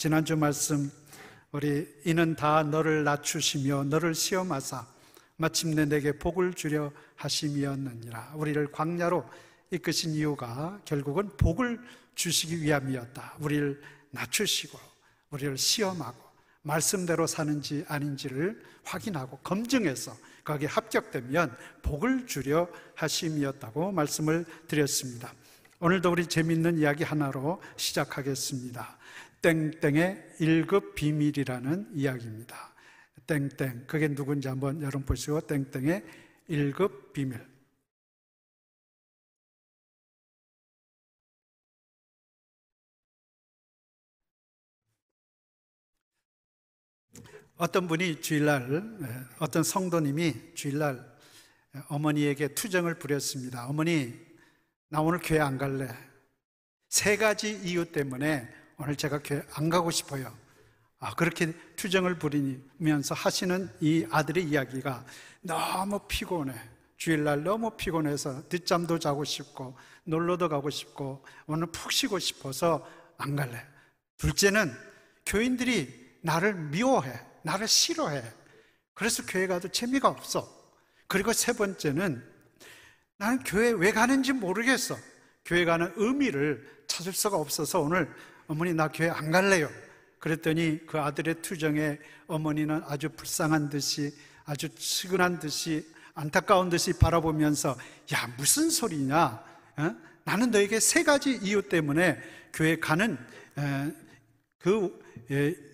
지난주 말씀 우리 이는 다 너를 낮추시며 너를 시험하사 마침내 내게 복을 주려 하심이었느니라. 우리를 광야로 이끄신 이유가 결국은 복을 주시기 위함이었다. 우리를 낮추시고 우리를 시험하고 말씀대로 사는지 아닌지를 확인하고 검증해서 거기에 합격되면 복을 주려 하심이었다고 말씀을 드렸습니다. 오늘도 우리 재밌는 이야기 하나로 시작하겠습니다. 땡땡의 1급 비밀이라는 이야기입니다. 땡땡. 그게 누군지 한번 여러분 보시고 땡땡의 1급 비밀. 어떤 분이 주일날, 예, 어떤 성도님이 주일날 어머니에게 투정을 부렸습니다. 어머니, 나 오늘 교회 안 갈래. 세 가지 이유 때문에 오늘 제가 교회 안 가고 싶어요. 아, 그렇게 투정을 부리면서 하시는 이 아들의 이야기가 너무 피곤해. 주일날 너무 피곤해서 늦잠도 자고 싶고 놀러도 가고 싶고 오늘 푹 쉬고 싶어서 안 갈래. 둘째는 교인들이 나를 미워해. 나를 싫어해. 그래서 교회 가도 재미가 없어. 그리고 세 번째는 나는 교회 왜 가는지 모르겠어. 교회 가는 의미를 찾을 수가 없어서 오늘 어머니 나 교회 안 갈래요. 그랬더니 그 아들의 투정에 어머니는 아주 불쌍한 듯이 아주 측은한 듯이 안타까운 듯이 바라보면서 야 무슨 소리냐 어? 나는 너에게 세 가지 이유 때문에 교회 가는 그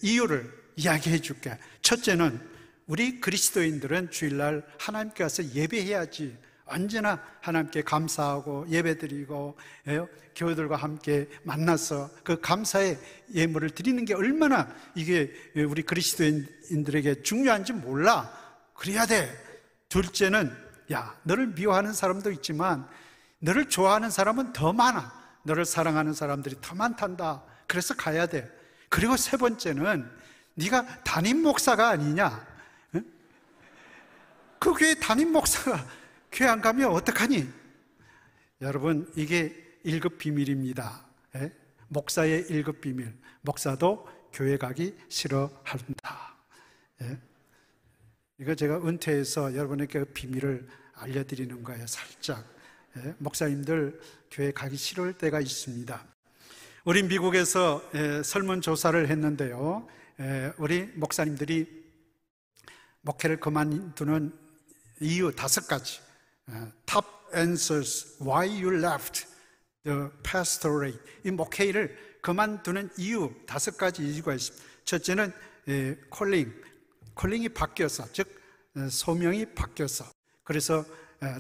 이유를 이야기해 줄게. 첫째는 우리 그리스도인들은 주일날 하나님께 와서 예배해야지. 언제나 하나님께 감사하고 예배드리고 예, 교회들과 함께 만나서 그 감사의 예물을 드리는 게 얼마나 이게 우리 그리스도인들에게 중요한지 몰라. 그래야 돼. 둘째는 야, 너를 미워하는 사람도 있지만 너를 좋아하는 사람은 더 많아. 너를 사랑하는 사람들이 더 많단다. 그래서 가야 돼. 그리고 세 번째는 네가 담임 목사가 아니냐? 그 교회 담임 목사가 교회 안 가면 어떡하니? 여러분, 이게 1급 비밀입니다. 예? 목사의 1급 비밀. 목사도 교회 가기 싫어한다. 예? 이거 제가 은퇴해서 여러분에게 그 비밀을 알려드리는 거예요, 살짝. 예? 목사님들 교회 가기 싫을 때가 있습니다. 우리 미국에서 설문조사를 했는데요. 우리 목사님들이 목회를 그만두는 이유 다섯 가지. Top answers why you left the pastorate. 이 목회를 그만두는 이유 다섯 가지 이유가 있습니다. 첫째는 콜링, 콜링이 바뀌어서 즉 소명이 바뀌어서 그래서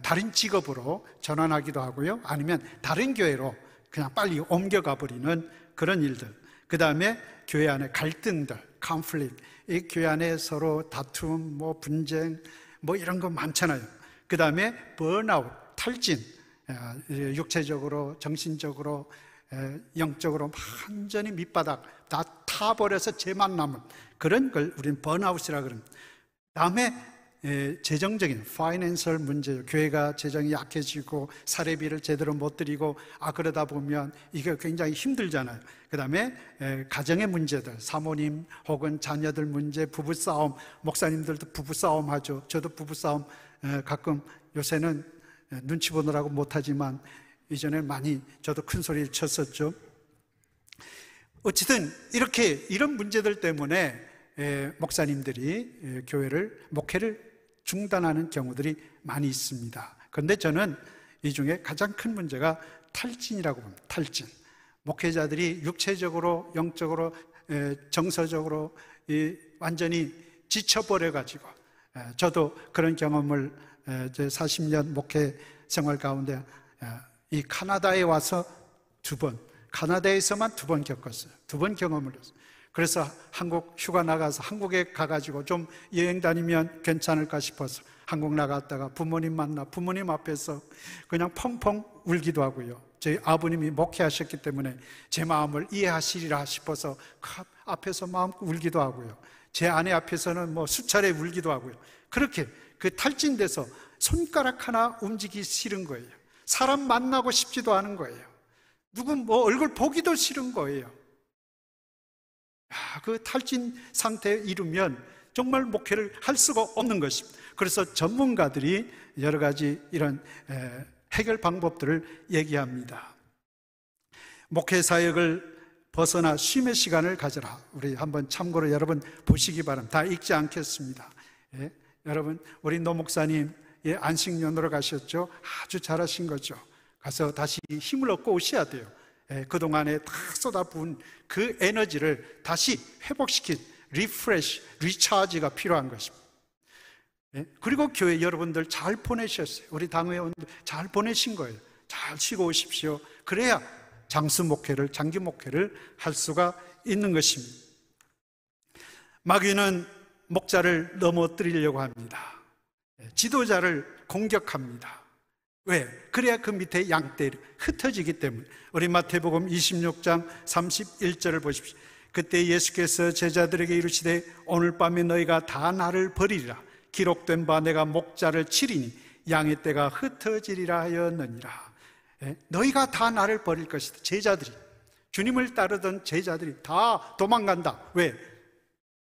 다른 직업으로 전환하기도 하고요. 아니면 다른 교회로 그냥 빨리 옮겨가 버리는 그런 일들. 그 다음에 교회 안에 갈등들, conflict. 이 교회 안에 서로 다툼, 뭐 분쟁, 뭐 이런 거 많잖아요. 그 다음에 번아웃, 탈진. 육체적으로, 정신적으로, 영적으로 완전히 밑바닥 다 타버려서 죄만 남은 그런 걸 우리는 번아웃이라 그럽니다. 다음에 예, 재정적인 파이낸셜 문제, 교회가 재정이 약해지고 사례비를 제대로 못 드리고 아 그러다 보면 이게 굉장히 힘들잖아요. 그다음에 예, 가정의 문제들, 사모님 혹은 자녀들 문제, 부부 싸움, 목사님들도 부부 싸움 하죠. 저도 부부 싸움 예, 가끔 요새는 눈치 보느라고 못하지만 이전에 많이 저도 큰 소리를 쳤었죠. 어쨌든 이렇게 이런 문제들 때문에 목사님들이 교회를 목회를 중단하는 경우들이 많이 있습니다. 그런데 저는 이 중에 가장 큰 문제가 탈진이라고 봅니다. 탈진. 목회자들이 육체적으로, 영적으로, 정서적으로 완전히 지쳐버려 가지고, 저도 그런 경험을 제 40년 목회 생활 가운데 이 카나다에 와서 두 번, 카나다에서만 두 번 겪었어요. 두 번 경험을 했어요. 그래서 한국 휴가 나가서 한국에 가가지고 좀 여행 다니면 괜찮을까 싶어서 한국 나갔다가 부모님 만나 부모님 앞에서 그냥 펑펑 울기도 하고요. 저희 아버님이 목회하셨기 때문에 제 마음을 이해하시리라 싶어서 그 앞에서 마음 울기도 하고요. 제 아내 앞에서는 뭐 수차례 울기도 하고요. 그렇게 그 탈진돼서 손가락 하나 움직이기 싫은 거예요. 사람 만나고 싶지도 않은 거예요. 누구 뭐 얼굴 보기도 싫은 거예요. 그 탈진 상태에 이르면 정말 목회를 할 수가 없는 것입니다. 그래서 전문가들이 여러 가지 이런 해결 방법들을 얘기합니다. 목회 사역을 벗어나 쉼의 시간을 가져라. 우리 한번 참고로 여러분 보시기 바랍니다. 다 읽지 않겠습니다. 예? 여러분, 우리 노 목사님 예, 안식년으로 가셨죠? 아주 잘하신 거죠. 가서 다시 힘을 얻고 오셔야 돼요. 예, 그동안에 다 쏟아부은 그 에너지를 다시 회복시킨 refresh, recharge가 필요한 것입니다. 예? 그리고 교회 여러분들 잘 보내셨어요. 우리 당회원들 잘 보내신 거예요. 잘 쉬고 오십시오. 그래야 장수 목회를, 장기 목회를 할 수가 있는 것입니다. 마귀는 목자를 넘어뜨리려고 합니다. 예, 지도자를 공격합니다. 왜? 그래야 그 밑에 양떼 흩어지기 때문에. 우리 마태복음 26장 31절을 보십시오. 그때 예수께서 제자들에게 이르시되 오늘 밤에 너희가 다 나를 버리리라. 기록된 바 내가 목자를 치리니 양의 떼가 흩어지리라 하였느니라. 예? 너희가 다 나를 버릴 것이다. 제자들이. 주님을 따르던 제자들이 다 도망간다. 왜?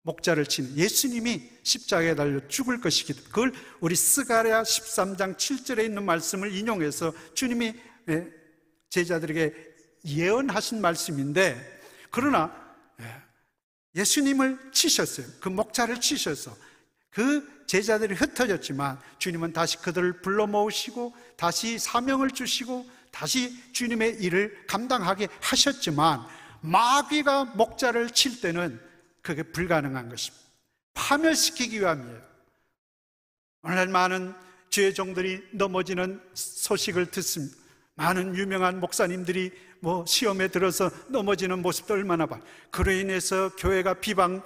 목자를 치는 예수님이 십자가에 달려 죽을 것이기 그걸 우리 스가랴 13장 7절에 있는 말씀을 인용해서 주님이 예, 제자들에게 예언하신 말씀인데 그러나 예, 예수님을 치셨어요. 그 목자를 치셔서 그 제자들이 흩어졌지만 주님은 다시 그들을 불러 모으시고 다시 사명을 주시고 다시 주님의 일을 감당하게 하셨지만 마귀가 목자를 칠 때는 그게 불가능한 것입니다. 파멸시키기 위함이에요. 오늘날 많은 죄 종들이 넘어지는 소식을 듣습니다. 많은 유명한 목사님들이 뭐 시험에 들어서 넘어지는 모습도 얼마나 봐. 그로 인해서 교회가 비방,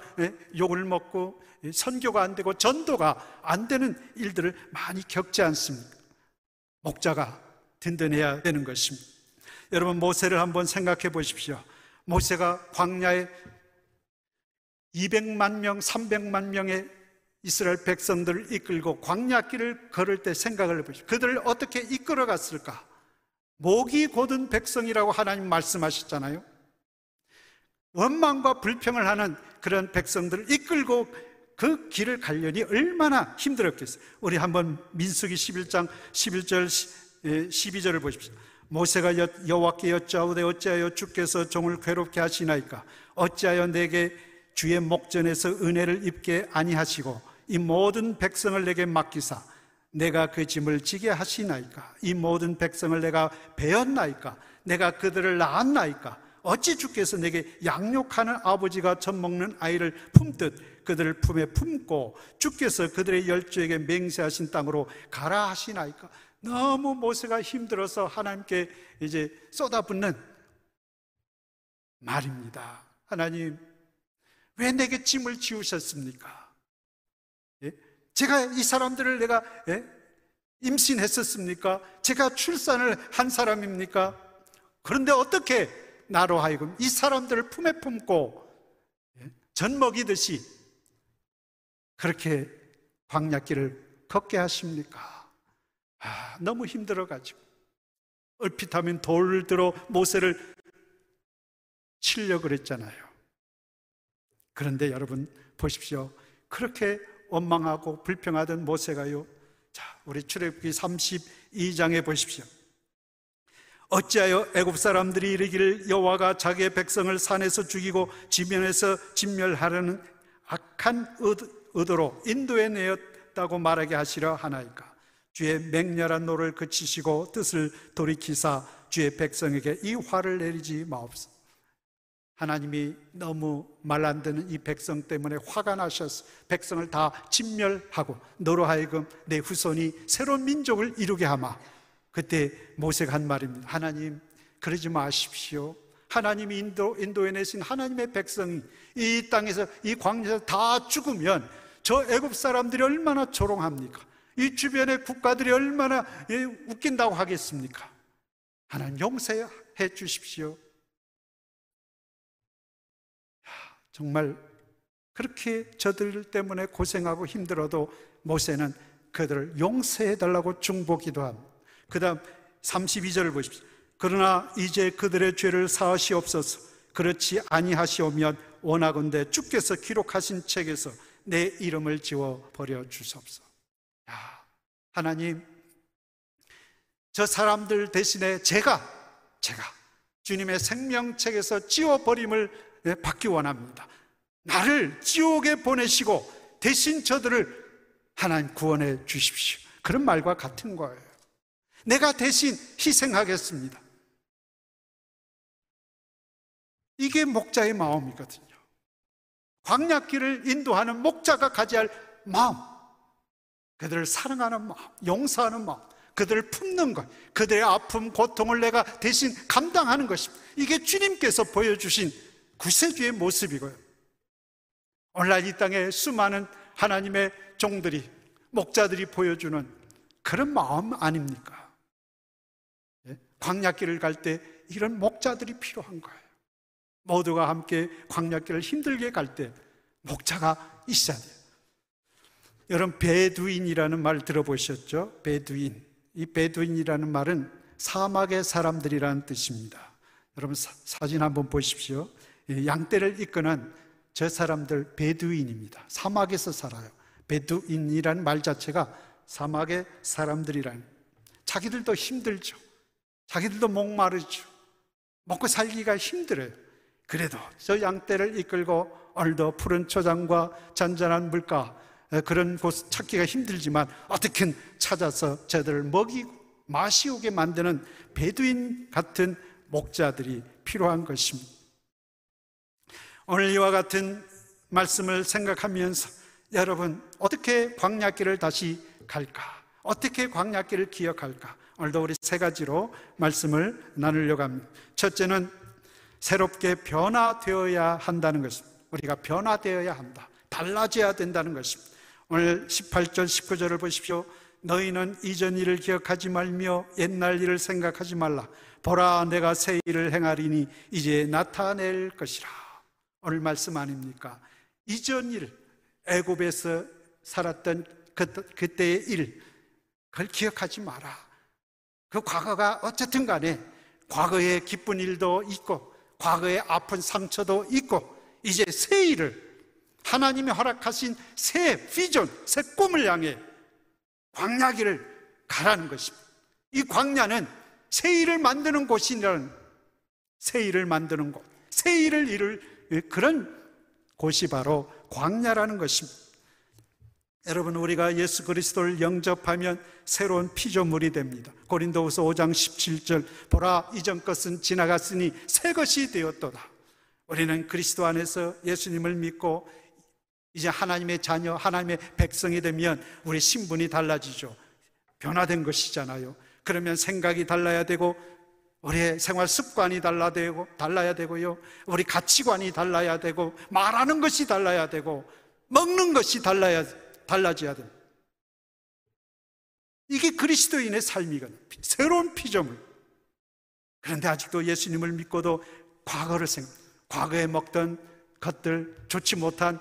욕을 먹고 선교가 안 되고 전도가 안 되는 일들을 많이 겪지 않습니까? 목자가 든든해야 되는 것입니다. 여러분 모세를 한번 생각해 보십시오. 모세가 광야에 200만 명, 300만 명의 이스라엘 백성들을 이끌고 광야길을 걸을 때 생각을 해보십시오. 그들을 어떻게 이끌어 갔을까? 목이 곧은 백성이라고 하나님 말씀하셨잖아요. 원망과 불평을 하는 그런 백성들을 이끌고 그 길을 가려니 얼마나 힘들었겠어요. 우리 한번 민수기 11장 11절 12절을 보십시오. 모세가 여호와께 여짜오되 어찌하여 주께서 종을 괴롭게 하시나이까 어찌하여 내게 주의 목전에서 은혜를 입게 아니하시고 이 모든 백성을 내게 맡기사 내가 그 짐을 지게 하시나이까 이 모든 백성을 내가 배웠나이까 내가 그들을 낳았나이까 어찌 주께서 내게 양육하는 아버지가 젖 먹는 아이를 품듯 그들을 품에 품고 주께서 그들의 열조에게 맹세하신 땅으로 가라 하시나이까 너무 모세가 힘들어서 하나님께 이제 쏟아붓는 말입니다. 하나님, 왜 내게 짐을 지우셨습니까? 예? 제가 이 사람들을 내가 예? 임신했었습니까? 제가 출산을 한 사람입니까? 그런데 어떻게 나로 하여금 이 사람들을 품에 품고 예? 전 먹이듯이 그렇게 광약길을 걷게 하십니까? 아, 너무 힘들어가지고 얼핏 하면 돌을 들어 모세를 치려 그랬잖아요. 그런데 여러분 보십시오. 그렇게 원망하고 불평하던 모세가요. 자, 우리 출애굽기 32장에 보십시오. 어찌하여 애굽 사람들이 이르기를 여호와가 자기의 백성을 산에서 죽이고 지면에서 진멸하려는 악한 의도로 인도해 내었다고 말하게 하시려 하나이까 주의 맹렬한 노를 그치시고 뜻을 돌이키사 주의 백성에게 이 화를 내리지 마옵소서 하나님이 너무 말안 듣는 이 백성 때문에 화가 나셔서 백성을 다 진멸하고 너로 하여금 내 후손이 새로운 민족을 이루게 하마. 그때 모세가 한 말입니다. 하나님, 그러지 마십시오. 하나님이 인도, 인도에 내신 하나님의 백성이 이 땅에서 이 광야에서 다 죽으면 저 애굽 사람들이 얼마나 조롱합니까? 이 주변의 국가들이 얼마나 웃긴다고 하겠습니까? 하나님 용서해 주십시오. 정말 그렇게 저들 때문에 고생하고 힘들어도 모세는 그들을 용서해 달라고 중보기도 합니다. 그 다음 32절을 보십시오. 그러나 이제 그들의 죄를 사하시옵소서. 그렇지 아니하시오면 원하건대 주께서 기록하신 책에서 내 이름을 지워 버려 주옵소서. 야, 하나님, 저 사람들 대신에 제가, 제가 주님의 생명책에서 지워버림을 예, 받기 원합니다. 나를 지옥에 보내시고 대신 저들을 하나님 구원해 주십시오. 그런 말과 같은 거예요. 내가 대신 희생하겠습니다. 이게 목자의 마음이거든요. 광약길을 인도하는 목자가 가져야 할 마음. 그들을 사랑하는 마음, 용서하는 마음, 그들을 품는 것, 그들의 아픔, 고통을 내가 대신 감당하는 것입니다. 이게 주님께서 보여주신 구세주의 모습이고요. 오늘날 이 땅에 수많은 하나님의 종들이, 목자들이 보여주는 그런 마음 아닙니까? 예? 광약길을 갈 때 이런 목자들이 필요한 거예요. 모두가 함께 광야길을 힘들게 갈 때 목자가 있어야 돼요. 여러분, 베두인이라는 말 들어보셨죠? 베두인. 이 베두인이라는 말은 사막의 사람들이라는 뜻입니다. 여러분, 사, 진 한번 보십시오. 양떼를 이끄는 저 사람들 베두인입니다. 사막에서 살아요. 베두인이라는 말 자체가 사막의 사람들이라는. 자기들도 힘들죠. 자기들도 목마르죠. 먹고 살기가 힘들어요. 그래도 저 양떼를 이끌고 얼더 푸른 초장과 잔잔한 물가 그런 곳 찾기가 힘들지만 어떻게든 찾아서 저들을 먹이고 마시우게 만드는 베두인 같은 목자들이 필요한 것입니다. 오늘 이와 같은 말씀을 생각하면서 여러분 어떻게 광야길을 다시 갈까? 어떻게 광야길을 기억할까? 오늘도 우리 세 가지로 말씀을 나누려고 합니다. 첫째는 새롭게 변화되어야 한다는 것입니다. 우리가 변화되어야 한다. 달라져야 된다는 것입니다. 오늘 18절, 19절을 보십시오. 너희는 이전 일을 기억하지 말며 옛날 일을 생각하지 말라. 보라, 내가 새 일을 행하리니 이제 나타낼 것이라. 오늘 말씀 아닙니까? 이전 일, 애굽에서 살았던 그, 그때의 일, 그걸 기억하지 마라. 그 과거가 어쨌든 간에 과거의 기쁜 일도 있고 과거의 아픈 상처도 있고 이제 새 일을 하나님이 허락하신 새 비전, 새 꿈을 향해 광야기를 가라는 것입니다. 이 광야는 새 일을 만드는 곳이라는 새 일을 만드는 곳, 새 일을 이룰 그런 곳이 바로 광야라는 것입니다. 여러분 우리가 예수 그리스도를 영접하면 새로운 피조물이 됩니다. 고린도후서 5장 17절 보라 이전 것은 지나갔으니 새 것이 되었도다. 우리는 그리스도 안에서 예수님을 믿고 이제 하나님의 자녀, 하나님의 백성이 되면 우리 신분이 달라지죠. 변화된 것이잖아요. 그러면 생각이 달라야 되고 우리의 생활 습관이 달라 되고 달라야 되고요. 우리 가치관이 달라야 되고 말하는 것이 달라야 되고 먹는 것이 달라야 달라져야 됩니다. 이게 그리스도인의 삶이거든요. 새로운 피조물. 그런데 아직도 예수님을 믿고도 과거를 생각, 과거에 먹던 것들, 좋지 못한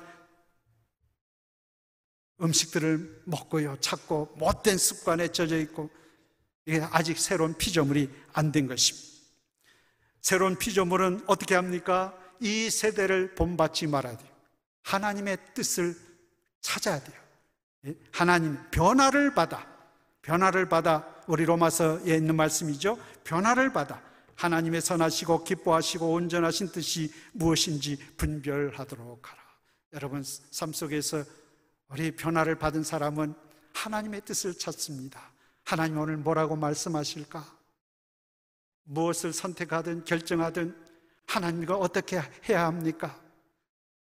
음식들을 먹고요, 찾고, 못된 습관에 젖어 있고, 이게 아직 새로운 피조물이 안 된 것입니다. 새로운 피조물은 어떻게 합니까? 이 세대를 본받지 말아야 돼요. 하나님의 뜻을 찾아야 돼요. 예? 하나님 변화를 받아 변화를 받아 우리 로마서에 있는 말씀이죠. 변화를 받아 하나님의 선하시고 기뻐하시고 온전하신 뜻이 무엇인지 분별하도록 하라. 여러분 삶 속에서 우리 변화를 받은 사람은 하나님의 뜻을 찾습니다. 하나님 오늘 뭐라고 말씀하실까? 무엇을 선택하든 결정하든 하나님과 어떻게 해야 합니까?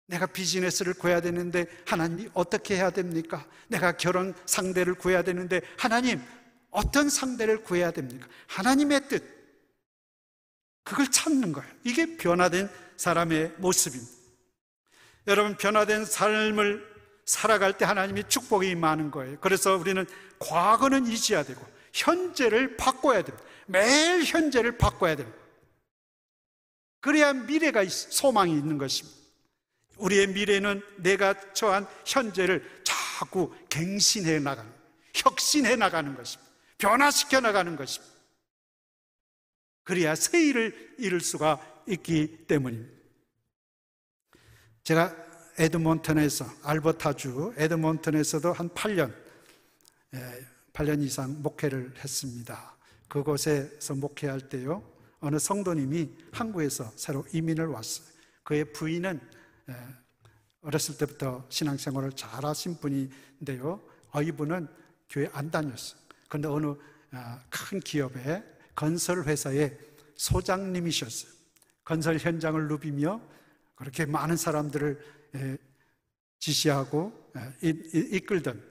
내가 비즈니스를 구해야 되는데 하나님이 어떻게 해야 됩니까? 내가 결혼 상대를 구해야 되는데 하나님 어떤 상대를 구해야 됩니까? 하나님의 뜻. 그걸 찾는 거예요. 이게 변화된 사람의 모습입니다. 여러분, 변화된 삶을 살아갈 때 하나님이 축복이 많은 거예요. 그래서 우리는 과거는 잊어야 되고, 현재를 바꿔야 됩니다. 매일 현재를 바꿔야 됩니다. 그래야 미래가 소망이 있는 것입니다. 우리의 미래는 내가 처한 현재를 자꾸 갱신해 나가는, 혁신해 나가는 것입니다. 변화시켜 나가는 것입니다. 그래야 새 일을 이룰 수가 있기 때문입니다. 제가 에드몬턴에서 알버타주 에드몬턴에서도 한 8년 8년 예, 이상 목회를 했습니다. 그곳에서 목회할 때요 어느 성도님이 한국에서 새로 이민을 왔어요. 그의 부인은 예, 어렸을 때부터 신앙생활을 잘하신 분인데요. 어, 이분은 교회 안 다녔어요. 그런데 어느 아, 큰 기업의 건설 회사의 소장님이셨어요. 건설 현장을 누비며 그렇게 많은 사람들을 예, 지시하고 예, 이끌던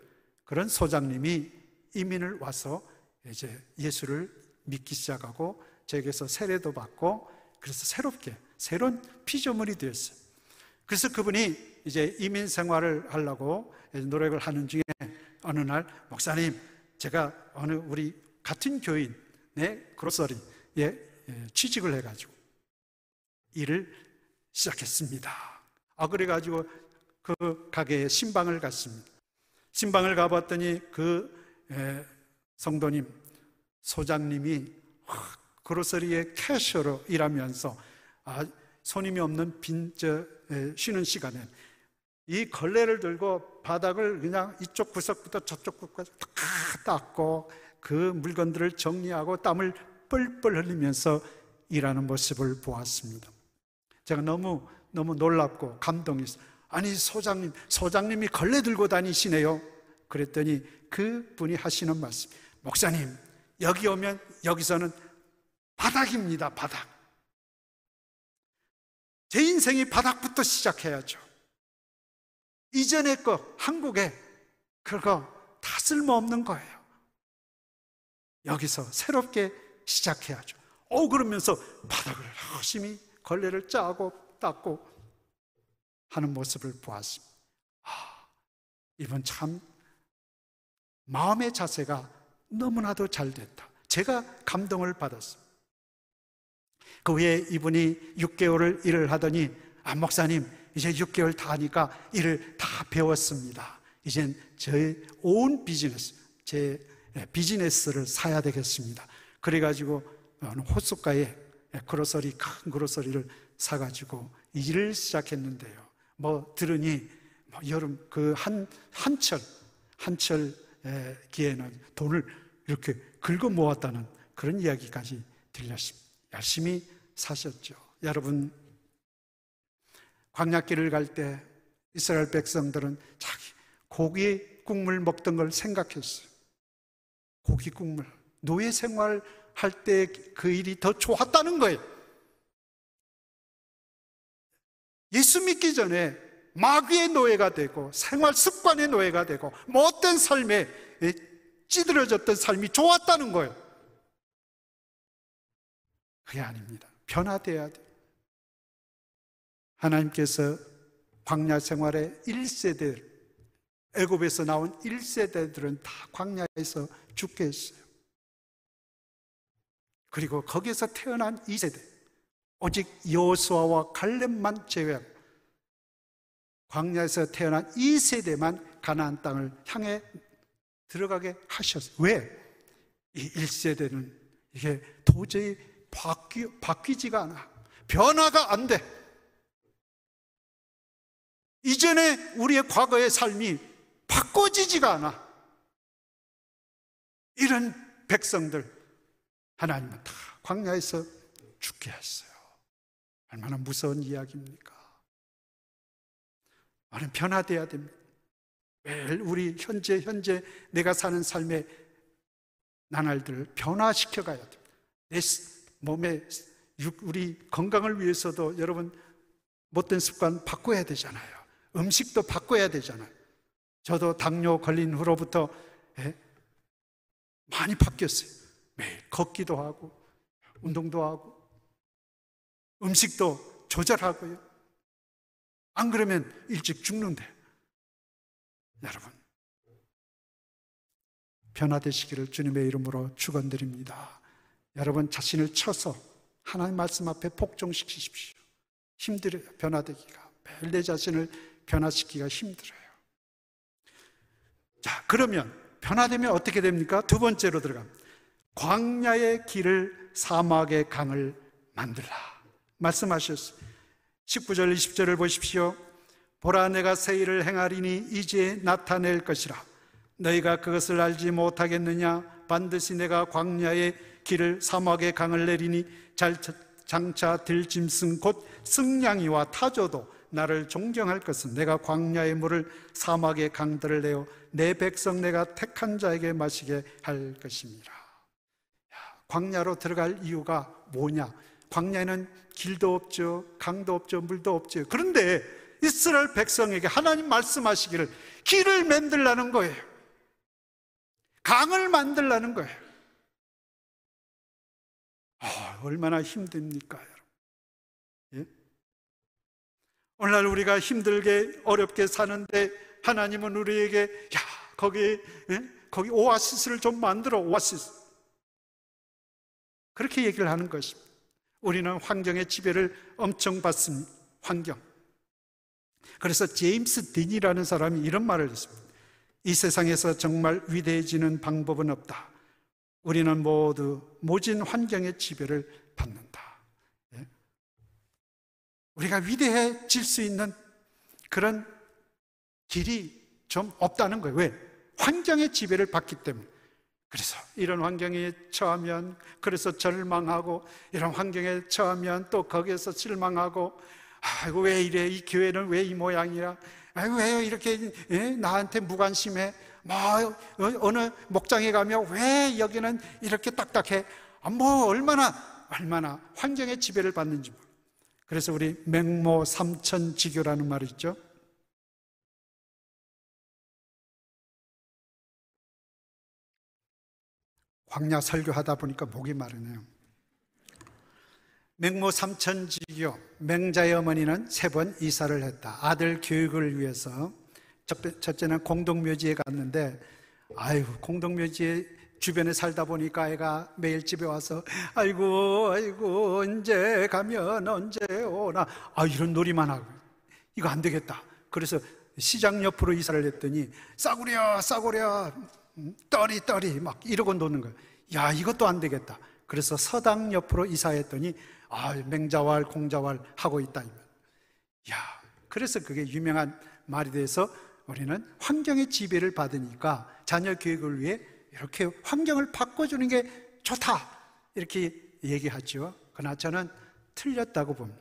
그런 소장님이 이민을 와서 이제 예수를 믿기 시작하고 저에게서 세례도 받고 그래서 새롭게 새로운 피조물이 되었어요. 그래서 그분이 이제 이민 생활을 하려고 노력을 하는 중에 어느 날 목사님 제가 어느 우리 같은 교인의 그로서리에 예, 취직을 해가지고 일을 시작했습니다. 아 그래가지고 그 가게에 신방을 갔습니다. 신방을 가봤더니 그 성도님 소장님이 그로서리의 캐셔로 일하면서 아, 손님이 없는 빈 저, 쉬는 시간에 이 걸레를 들고 바닥을 그냥 이쪽 구석부터 저쪽 구석까지 다 닦고 그 물건들을 정리하고 땀을 뻘뻘 흘리면서 일하는 모습을 보았습니다. 제가 너무 너무 놀랍고 감동했어요. 아니 소장님, 소장님이 걸레 들고 다니시네요. 그랬더니 그 분이 하시는 말씀. 목사님, 여기 오면 여기서는 바닥입니다. 바닥. 제 인생이 바닥부터 시작해야죠. 이전에 거 한국에 그거 다 쓸모없는 거예요. 여기서 새롭게 시작해야죠. 오 그러면서 바닥을 열심히 걸레를 짜고 닦고 하는 모습을 보았습니다. 아, 이분 참 마음의 자세가 너무나도 잘 됐다. 제가 감동을 받았습니다. 그 후에 이분이 6개월을 일을 하더니 아 목사님 이제 6개월 다 하니까 일을 다 배웠습니다. 이젠 저의 온 비즈니스, 제 비즈니스를 사야 되겠습니다. 그래가지고 호숫가에 그로서리 큰 그로서리를 사가지고 일을 시작했는데요. 뭐 들으니 뭐 여름 그 한 한철 한철 기에는 돈을 이렇게 긁어 모았다는 그런 이야기까지 들렸습니다. 열심히 사셨죠. 여러분 광야길을 갈 때 이스라엘 백성들은 자기 고기 국물 먹던 걸 생각했어요. 고기 국물. 노예 생활 할 때 그 일이 더 좋았다는 거예요. 예수 믿기 전에 마귀의 노예가 되고 생활 습관의 노예가 되고 못된 삶에 찌들어졌던 삶이 좋았다는 거예요. 그게 아닙니다. 변화돼야 돼. 하나님께서 광야 생활의 1세대 애굽에서 나온 1세대들은 다 광야에서 죽게 했어요. 그리고 거기에서 태어난 2세대 오직 여호수아와 갈렙만 제외하고 광야에서 태어난 2세대만 가나안 땅을 향해 들어가게 하셨어요. 왜? 이 1세대는 이게 도저히 바뀌, 바뀌지가 않아. 변화가 안 돼. 이전에 우리의 과거의 삶이 바꿔지지가 않아. 이런 백성들 하나님은 다 광야에서 죽게 했어요. 얼마나 무서운 이야기입니까? 나는 변화돼야 됩니다. 매일 우리 현재 현재 내가 사는 삶의 나날들을 변화시켜 가야 됩니다. 내 몸에 우리 건강을 위해서도 여러분 못된 습관 바꿔야 되잖아요. 음식도 바꿔야 되잖아요. 저도 당뇨 걸린 후로부터 예? 많이 바뀌었어요. 매일 걷기도 하고, 운동도 하고, 음식도 조절하고요. 안 그러면 일찍 죽는데. 여러분, 변화되시기를 주님의 이름으로 축원드립니다. 여러분 자신을 쳐서 하나님 말씀 앞에 복종시키십시오. 힘들어요. 변화되기가. 매일 내 자신을 변화시키기가 힘들어요. 자, 그러면 변화되면 어떻게 됩니까? 두 번째로 들어갑 광야의 길을 사막의 강을 만들라. 말씀하셨어요. 19절, 20절을 보십시오. 보라 내가 새 일을 행하리니 이제 나타낼 것이라 너희가 그것을 알지 못하겠느냐 반드시 내가 광야의 길을 사막의 강을 내리니 잘 장차 들짐승 곧 승냥이와 타조도 나를 존경할 것은 내가 광야의 물을 사막의 강들을 내어 내 백성 내가 택한 자에게 마시게 할 것입니다. 광야로 들어갈 이유가 뭐냐? 광야에는 길도 없죠, 강도 없죠, 물도 없죠. 그런데 이스라엘 백성에게 하나님 말씀하시기를 길을 만들라는 거예요. 강을 만들라는 거예요. 아, 얼마나 힘듭니까, 여러분? 예? 오늘날 우리가 힘들게 어렵게 사는데 하나님은 우리에게 야 거기 예? 거기 오아시스를 좀 만들어 오아시스 그렇게 얘기를 하는 것입니다. 우리는 환경의 지배를 엄청 받습니다. 환경. 그래서 제임스 딘이라는 사람이 이런 말을 했습니다. 이 세상에서 정말 위대해지는 방법은 없다. 우리는 모두 모진 환경의 지배를 받는다. 예? 우리가 위대해질 수 있는 그런 길이 좀 없다는 거예요. 왜? 환경의 지배를 받기 때문에. 그래서 이런 환경에 처하면 그래서 절망하고 이런 환경에 처하면 또 거기에서 실망하고 아이고 왜 이래? 이 교회는 왜 이 모양이야? 아이고 왜 이렇게 예? 나한테 무관심해? 뭐 어, 어느 목장에 가면 왜 여기는 이렇게 딱딱해? 아, 뭐 얼마나 얼마나 환경의 지배를 받는지 그래서 우리 맹모 삼천지교라는 말이 있죠 광야 설교하다 보니까 목이 마르네요. 맹모 삼천지교 맹자의 어머니는 세 번 이사를 했다. 아들 교육을 위해서 첫째는 공동묘지에 갔는데 아이고 공동묘지에 주변에 살다 보니까 애가 매일 집에 와서 아이고 아이고 언제 가면 언제 오나 아 이런 놀이만 하고 이거 안 되겠다. 그래서 시장 옆으로 이사를 했더니 싸구려 싸구려 떨이 떨이 막 이러고 노는 거예요. 야, 이것도 안 되겠다. 그래서 서당 옆으로 이사했더니 아, 맹자왈 공자왈 하고 있다. 야, 그래서 그게 유명한 말이 돼서 우리는 환경의 지배를 받으니까 자녀 교육을 위해 이렇게 환경을 바꿔주는 게 좋다. 이렇게 얘기하죠. 그러나 저는 틀렸다고 봅니다.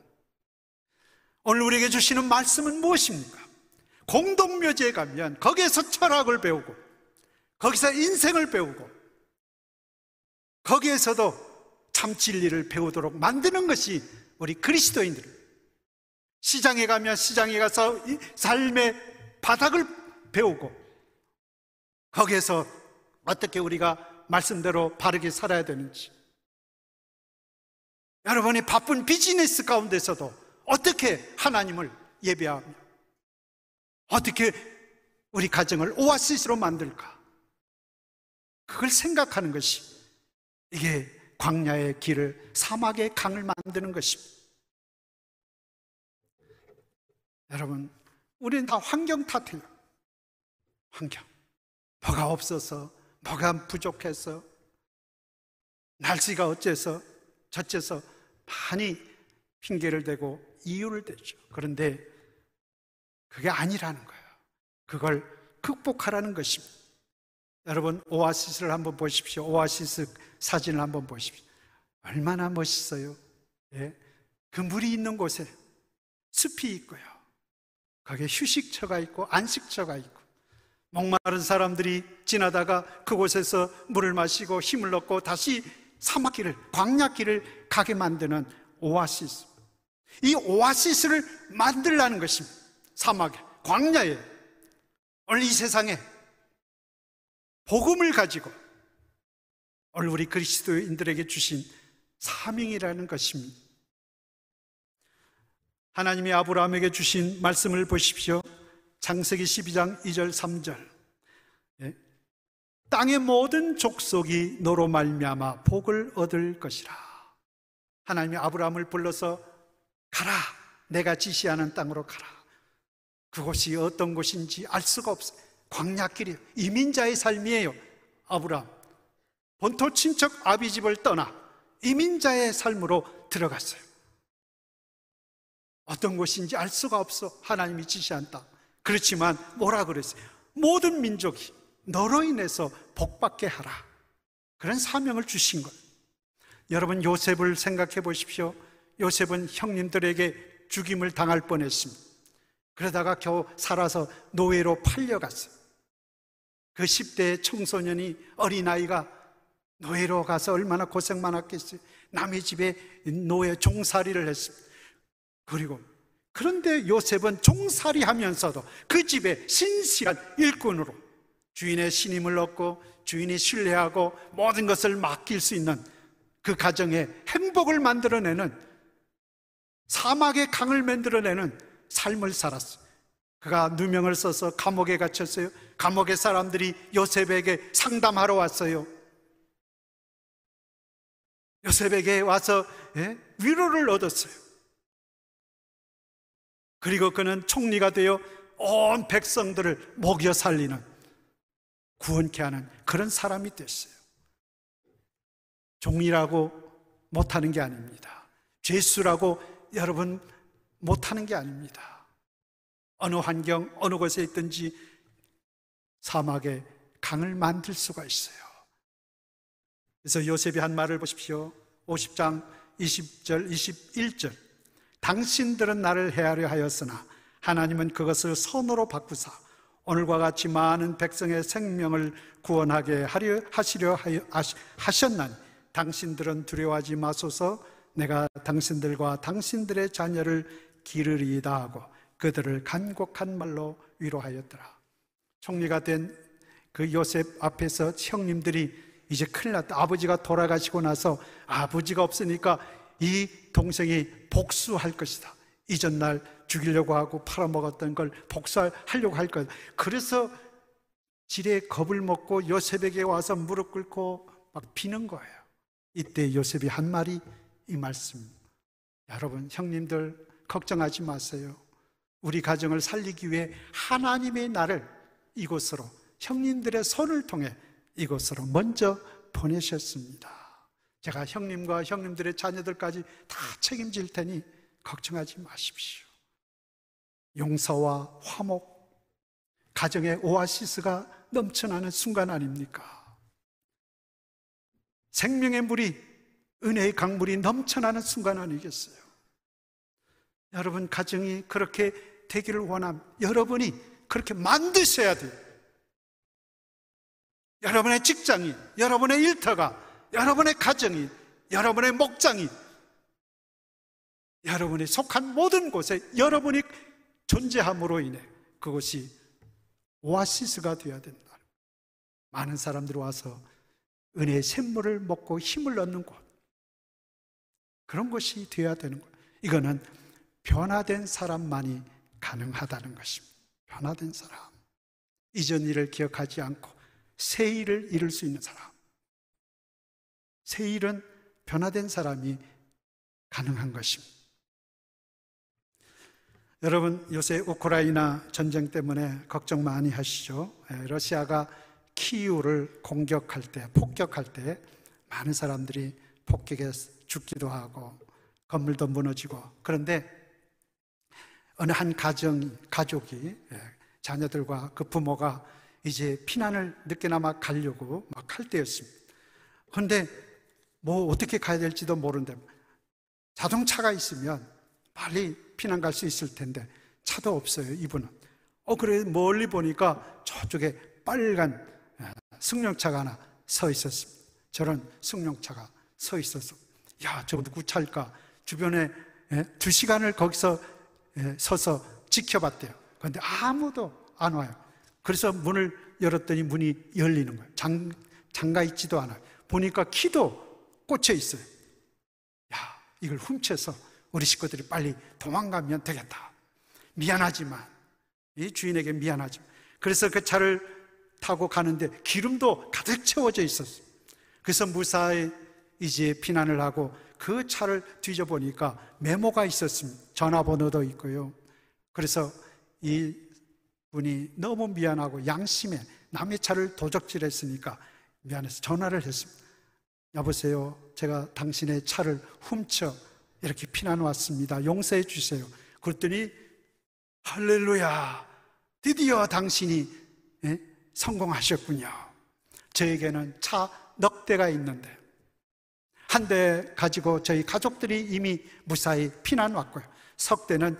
오늘 우리에게 주시는 말씀은 무엇입니까? 공동묘지에 가면 거기에서 철학을 배우고 거기서 인생을 배우고 거기에서도 참 진리를 배우도록 만드는 것이 우리 그리스도인들. 시장에 가면 시장에 가서 삶의 바닥을 배우고 거기에서 어떻게 우리가 말씀대로 바르게 살아야 되는지. 여러분이 바쁜 비즈니스 가운데서도 어떻게 하나님을 예배하며 어떻게 우리 가정을 오아시스로 만들까? 그걸 생각하는 것이 이게 광야의 길을 사막의 강을 만드는 것입니다. 여러분, 우리는 다 환경 탓해요. 환경. 뭐가 없어서, 뭐가 부족해서, 날씨가 어째서, 저째서 많이 핑계를 대고 이유를 대죠. 그런데 그게 아니라는 거예요. 그걸 극복하라는 것입니다. 여러분 오아시스를 한번 보십시오. 오아시스 사진을 한번 보십시오. 얼마나 멋있어요. 예? 그 물이 있는 곳에 숲이 있고요. 거기에 휴식처가 있고 안식처가 있고 목마른 사람들이 지나다가 그곳에서 물을 마시고 힘을 얻고 다시 사막길을 광야길을 가게 만드는 오아시스. 이 오아시스를 만들라는 것입니다. 사막에 광야에 오늘 이 세상에 복음을 가지고 오늘 우리 그리스도인들에게 주신 사명이라는 것입니다. 하나님이 아브라함에게 주신 말씀을 보십시오. 창세기 12장 2절 3절. 예? 땅의 모든 족속이 너로 말미암아 복을 얻을 것이라. 하나님이 아브라함을 불러서 가라. 내가 지시하는 땅으로 가라. 그곳이 어떤 곳인지 알 수가 없어요. 광야길이에요. 이민자의 삶이에요. 아브라함. 본토 친척 아비 집을 떠나 이민자의 삶으로 들어갔어요. 어떤 곳인지 알 수가 없어. 하나님이 지시한다. 그렇지만 뭐라 그랬어요? 모든 민족이 너로 인해서 복받게 하라. 그런 사명을 주신 것. 여러분 요셉을 생각해 보십시오. 요셉은 형님들에게 죽임을 당할 뻔했습니다. 그러다가 겨우 살아서 노예로 팔려갔어요. 그 10대 청소년이 어린아이가 노예로 가서 얼마나 고생 많았겠어요. 남의 집에 노예 종살이를 했습니다. 그리고 그런데 요셉은 종살이 하면서도 그 집에 신실한 일꾼으로 주인의 신임을 얻고 주인이 신뢰하고 모든 것을 맡길 수 있는 그 가정에 행복을 만들어내는 사막의 강을 만들어내는 삶을 살았어요. 그가 누명을 써서 감옥에 갇혔어요. 감옥의 사람들이 요셉에게 상담하러 왔어요. 요셉에게 와서 예? 위로를 얻었어요. 그리고 그는 총리가 되어 온 백성들을 먹여 살리는 구원케 하는 그런 사람이 됐어요. 종이라고 못하는 게 아닙니다. 죄수라고 여러분 못하는 게 아닙니다. 어느 환경, 어느 곳에 있든지 사막에 강을 만들 수가 있어요. 그래서 요셉이 한 말을 보십시오. 50장 20절, 21절. 당신들은 나를 헤아려 하였으나 하나님은 그것을 선으로 바꾸사 오늘과 같이 많은 백성의 생명을 구원하게 하려 하시려 하셨나니 당신들은 두려워하지 마소서 내가 당신들과 당신들의 자녀를 기르리이다 하고 그들을 간곡한 말로 위로하였더라. 총리가 된 그 요셉 앞에서 형님들이 이제 큰일 났다. 아버지가 돌아가시고 나서 아버지가 없으니까 이 동생이 복수할 것이다. 이전 날 죽이려고 하고 팔아먹었던 걸 복수하려고 할 것. 그래서 지레 겁을 먹고 요셉에게 와서 무릎 꿇고 막 비는 거예요. 이때 요셉이 한 말이 이 말씀. 여러분, 형님들 걱정하지 마세요. 우리 가정을 살리기 위해 하나님의 나를 이곳으로 형님들의 손을 통해 이곳으로 먼저 보내셨습니다. 제가 형님과 형님들의 자녀들까지 다 책임질 테니 걱정하지 마십시오. 용서와 화목, 가정의 오아시스가 넘쳐나는 순간 아닙니까? 생명의 물이 은혜의 강물이 넘쳐나는 순간 아니겠어요? 여러분 가정이 그렇게 되기를 원함. 여러분이 그렇게 만드셔야 돼요. 여러분의 직장이, 여러분의 일터가, 여러분의 가정이, 여러분의 목장이, 여러분이 속한 모든 곳에 여러분이 존재함으로 인해 그것이 오아시스가 되어야 된다. 많은 사람들이 와서 은혜의 샘물을 먹고 힘을 얻는 곳. 그런 것이 되어야 되는 거예요. 이거는 변화된 사람만이 가능하다는 것입니다. 변화된 사람. 이전 일을 기억하지 않고 새 일을 이룰 수 있는 사람. 새 일은 변화된 사람이 가능한 것입니다. 여러분, 요새 우크라이나 전쟁 때문에 걱정 많이 하시죠? 예, 러시아가 키우를 공격할 때, 폭격할 때 많은 사람들이 폭격에 죽기도 하고 건물도 무너지고 그런데 어느 한 가정 가족이 예, 자녀들과 그 부모가 이제 피난을 늦게나마 가려고 막 할 때였습니다. 그런데 뭐 어떻게 가야 될지도 모르는데 자동차가 있으면 빨리 피난 갈 수 있을 텐데 차도 없어요 이분은. 어 그래 멀리 보니까 저쪽에 빨간 예, 승용차가 하나 서 있었습니다. 저런 승용차가 서 있어서 야, 저거 누구 차일까? 주변에 예? 두 시간을 거기서 예, 서서 지켜봤대요. 그런데 아무도 안 와요. 그래서 문을 열었더니 문이 열리는 거예요. 장, 장가 있지도 않아요. 보니까 키도 꽂혀 있어요. 야, 이걸 훔쳐서 우리 식구들이 빨리 도망가면 되겠다. 미안하지만, 이 주인에게 미안하지만. 그래서 그 차를 타고 가는데 기름도 가득 채워져 있었어요. 그래서 무사히 이제 피난을 하고 그 차를 뒤져보니까 메모가 있었습니다. 전화번호도 있고요. 그래서 이 분이 너무 미안하고 양심에 남의 차를 도적질했으니까 미안해서 전화를 했습니다. 여보세요. 제가 당신의 차를 훔쳐 이렇게 피난 왔습니다. 용서해 주세요. 그랬더니 할렐루야 드디어 당신이 예? 성공하셨군요. 저에게는 차 넉 대가 있는데 한 대 가지고 저희 가족들이 이미 무사히 피난 왔고요. 석 대는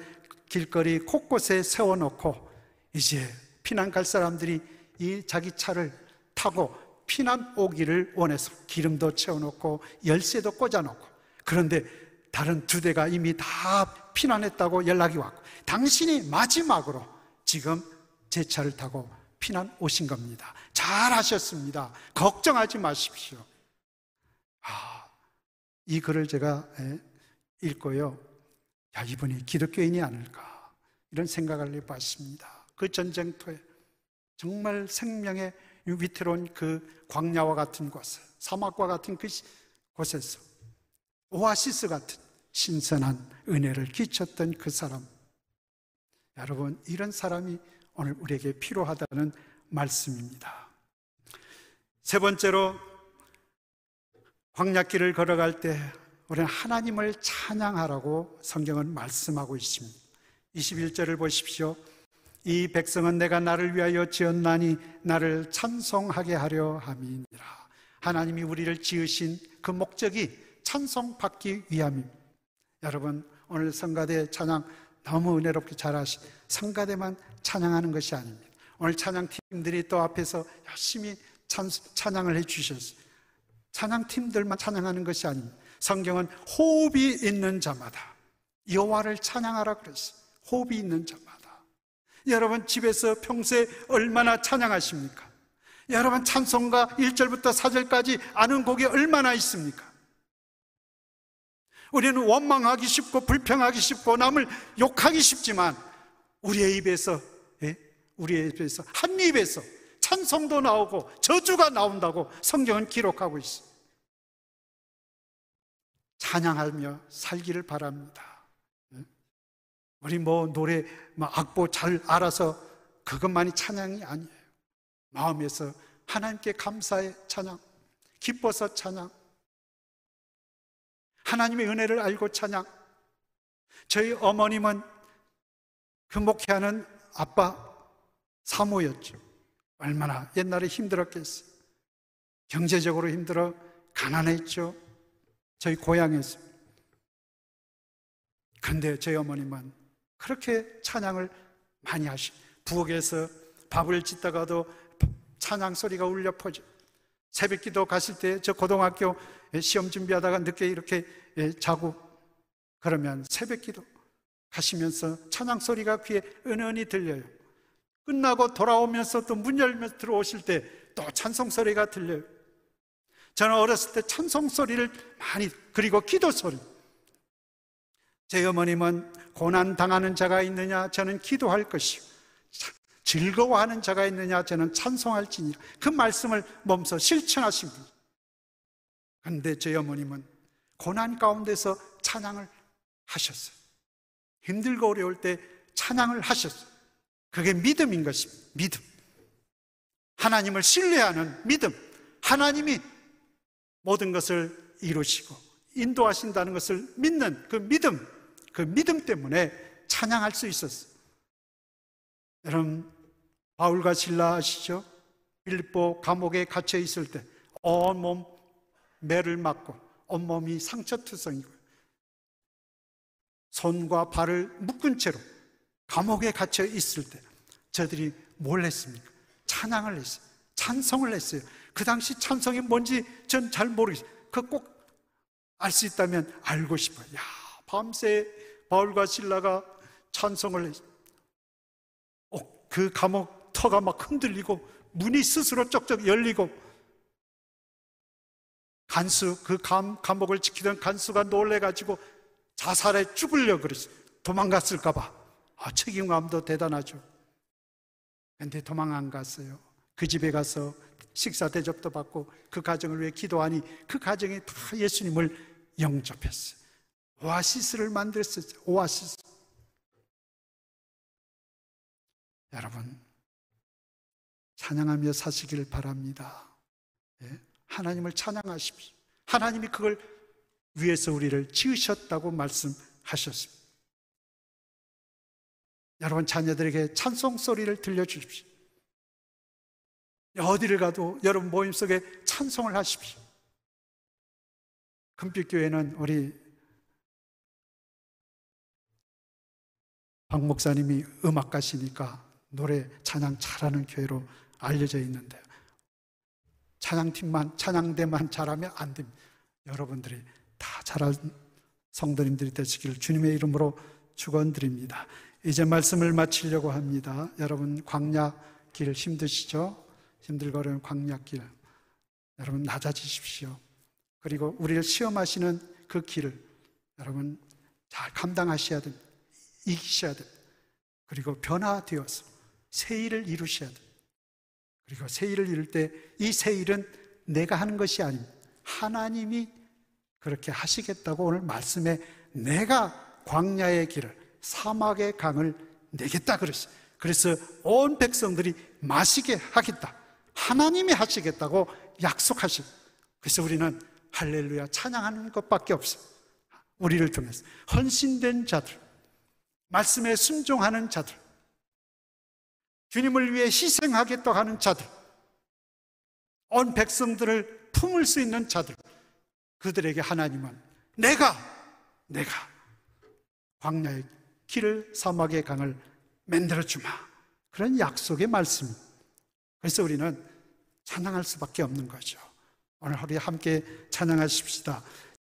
길거리 곳곳에 세워놓고 이제 피난 갈 사람들이 이 자기 차를 타고 피난 오기를 원해서 기름도 채워놓고 열쇠도 꽂아놓고 그런데 다른 두 대가 이미 다 피난했다고 연락이 왔고 당신이 마지막으로 지금 제 차를 타고 피난 오신 겁니다. 잘 하셨습니다. 걱정하지 마십시오. 아, 이 글을 제가 예, 읽고요. 야, 이분이 기독교인이 아닐까. 이런 생각을 해봤습니다. 그 전쟁터에 정말 생명의 위태로운 그 광야와 같은 곳, 사막과 같은 그 곳에서 오아시스 같은 신선한 은혜를 끼쳤던 그 사람. 여러분, 이런 사람이 오늘 우리에게 필요하다는 말씀입니다. 세 번째로 광야길을 걸어갈 때 우리는 하나님을 찬양하라고 성경은 말씀하고 있습니다. 21절을 보십시오. 이 백성은 내가 나를 위하여 지었나니 나를 찬송하게 하려 함이니라. 하나님이 우리를 지으신 그 목적이 찬송받기 위함입니다. 여러분, 오늘 성가대 찬양 너무 은혜롭게 잘하시 성가대만 찬양하는 것이 아닙니다. 오늘 찬양 팀들이 또 앞에서 열심히 찬, 찬양을 해 주셨어요. 찬양팀들만 찬양하는 것이 아닙니다. 성경은 호흡이 있는 자마다 여호와를 찬양하라 그랬어요. 호흡이 있는 자마다. 여러분 집에서 평소에 얼마나 찬양하십니까? 여러분 찬송가 1절부터 4절까지 아는 곡이 얼마나 있습니까? 우리는 원망하기 쉽고 불평하기 쉽고 남을 욕하기 쉽지만 우리의 입에서 예? 우리의 입에서 한 입에서 찬송도 나오고 저주가 나온다고 성경은 기록하고 있어. 찬양하며 살기를 바랍니다. 예? 우리 뭐 노래 뭐 악보 잘 알아서 그것만이 찬양이 아니에요. 마음에서 하나님께 감사의 찬양, 기뻐서 찬양, 하나님의 은혜를 알고 찬양. 저희 어머님은 그 목회하는 아빠 사모였죠. 얼마나 옛날에 힘들었겠어요. 경제적으로 힘들어 가난했죠. 저희 고향에서. 그런데 저희 어머님은 그렇게 찬양을 많이 하시. 부엌에서 밥을 짓다가도 찬양 소리가 울려 퍼져. 새벽 기도 갔을 때저 고등학교 시험 준비하다가 늦게 이렇게 자고 그러면 새벽 기도 가시면서 찬양 소리가 귀에 은은히 들려요. 끝나고 돌아오면서 또 문 열면서 들어오실 때 또 찬송 소리가 들려요. 저는 어렸을 때 찬송 소리를 많이 그리고 기도 소리. 제 어머님은 고난 당하는 자가 있느냐 저는 기도할 것이요. 즐거워하는 자가 있느냐 저는 찬송할지니라. 그 말씀을 몸소 실천하십니다. 그런데 제 어머님은 고난 가운데서 찬양을 하셨어요. 힘들고 어려울 때 찬양을 하셨어요. 그게 믿음인 것입니다. 믿음. 하나님을 신뢰하는 믿음. 하나님이 모든 것을 이루시고 인도하신다는 것을 믿는 그 믿음. 그 믿음 때문에 찬양할 수 있었어요. 여러분, 바울과 신라 아시죠? 빌립보 감옥에 갇혀 있을 때 온몸 매를 맞고 온몸이 상처투성이고 손과 발을 묶은 채로 감옥에 갇혀 있을 때 저들이 뭘 했습니까? 찬양을 했어요. 찬성을 했어요. 그 당시 찬성이 뭔지 전 잘 모르겠어요. 그 꼭 알 수 있다면 알고 싶어요. 야, 밤새 바울과 신라가 찬성을 했어요. 어, 그 감옥 터가 막 흔들리고 문이 스스로 쩍쩍 열리고 간수 그 감, 감옥을 지키던 간수가 놀래가지고 자살에 죽으려 그랬어요. 도망갔을까봐. 아, 책임감도 대단하죠. 근데 도망 안 갔어요. 그 집에 가서 식사 대접도 받고 그 가정을 위해 기도하니 그 가정이 다 예수님을 영접했어요. 오아시스를 만들었어요. 오아시스. 여러분, 찬양하며 사시길 바랍니다. 예? 하나님을 찬양하십시오. 하나님이 그걸 위해서 우리를 지으셨다고 말씀하셨습니다. 여러분 자녀들에게 찬송 소리를 들려주십시오. 어디를 가도 여러분 모임 속에 찬송을 하십시오. 금빛교회는 우리 박 목사님이 음악가시니까 노래 찬양 잘하는 교회로 알려져 있는데 찬양팀만 찬양대만 잘하면 안 됩니다. 여러분들이 다 잘한 성도님들이 되시기를 주님의 이름으로 축원드립니다. 이제 말씀을 마치려고 합니다. 여러분 광야 길 힘드시죠? 힘들거려는 광야 길. 여러분 낮아지십시오. 그리고 우리를 시험하시는 그 길을 여러분 잘 감당하셔야 됩니다. 이기셔야 됩니다. 그리고 변화되어서 새 일을 이루셔야 됩니다. 그리고 새 일을 이룰 때 이 새 일은 내가 하는 것이 아닙니다. 하나님이 그렇게 하시겠다고 오늘 말씀에 내가 광야의 길을 사막의 강을 내겠다 그랬어요. 그래서 온 백성들이 마시게 하겠다. 하나님이 하시겠다고 약속하시고 그래서 우리는 할렐루야 찬양하는 것밖에 없어요. 우리를 통해서 헌신된 자들, 말씀에 순종하는 자들, 주님을 위해 희생하겠다고 하는 자들, 온 백성들을 품을 수 있는 자들, 그들에게 하나님은 내가, 내가 광야의 길을 사막의 강을 만들어 주마. 그런 약속의 말씀. 그래서 우리는 찬양할 수밖에 없는 거죠. 오늘 하루에 함께 찬양하십시다.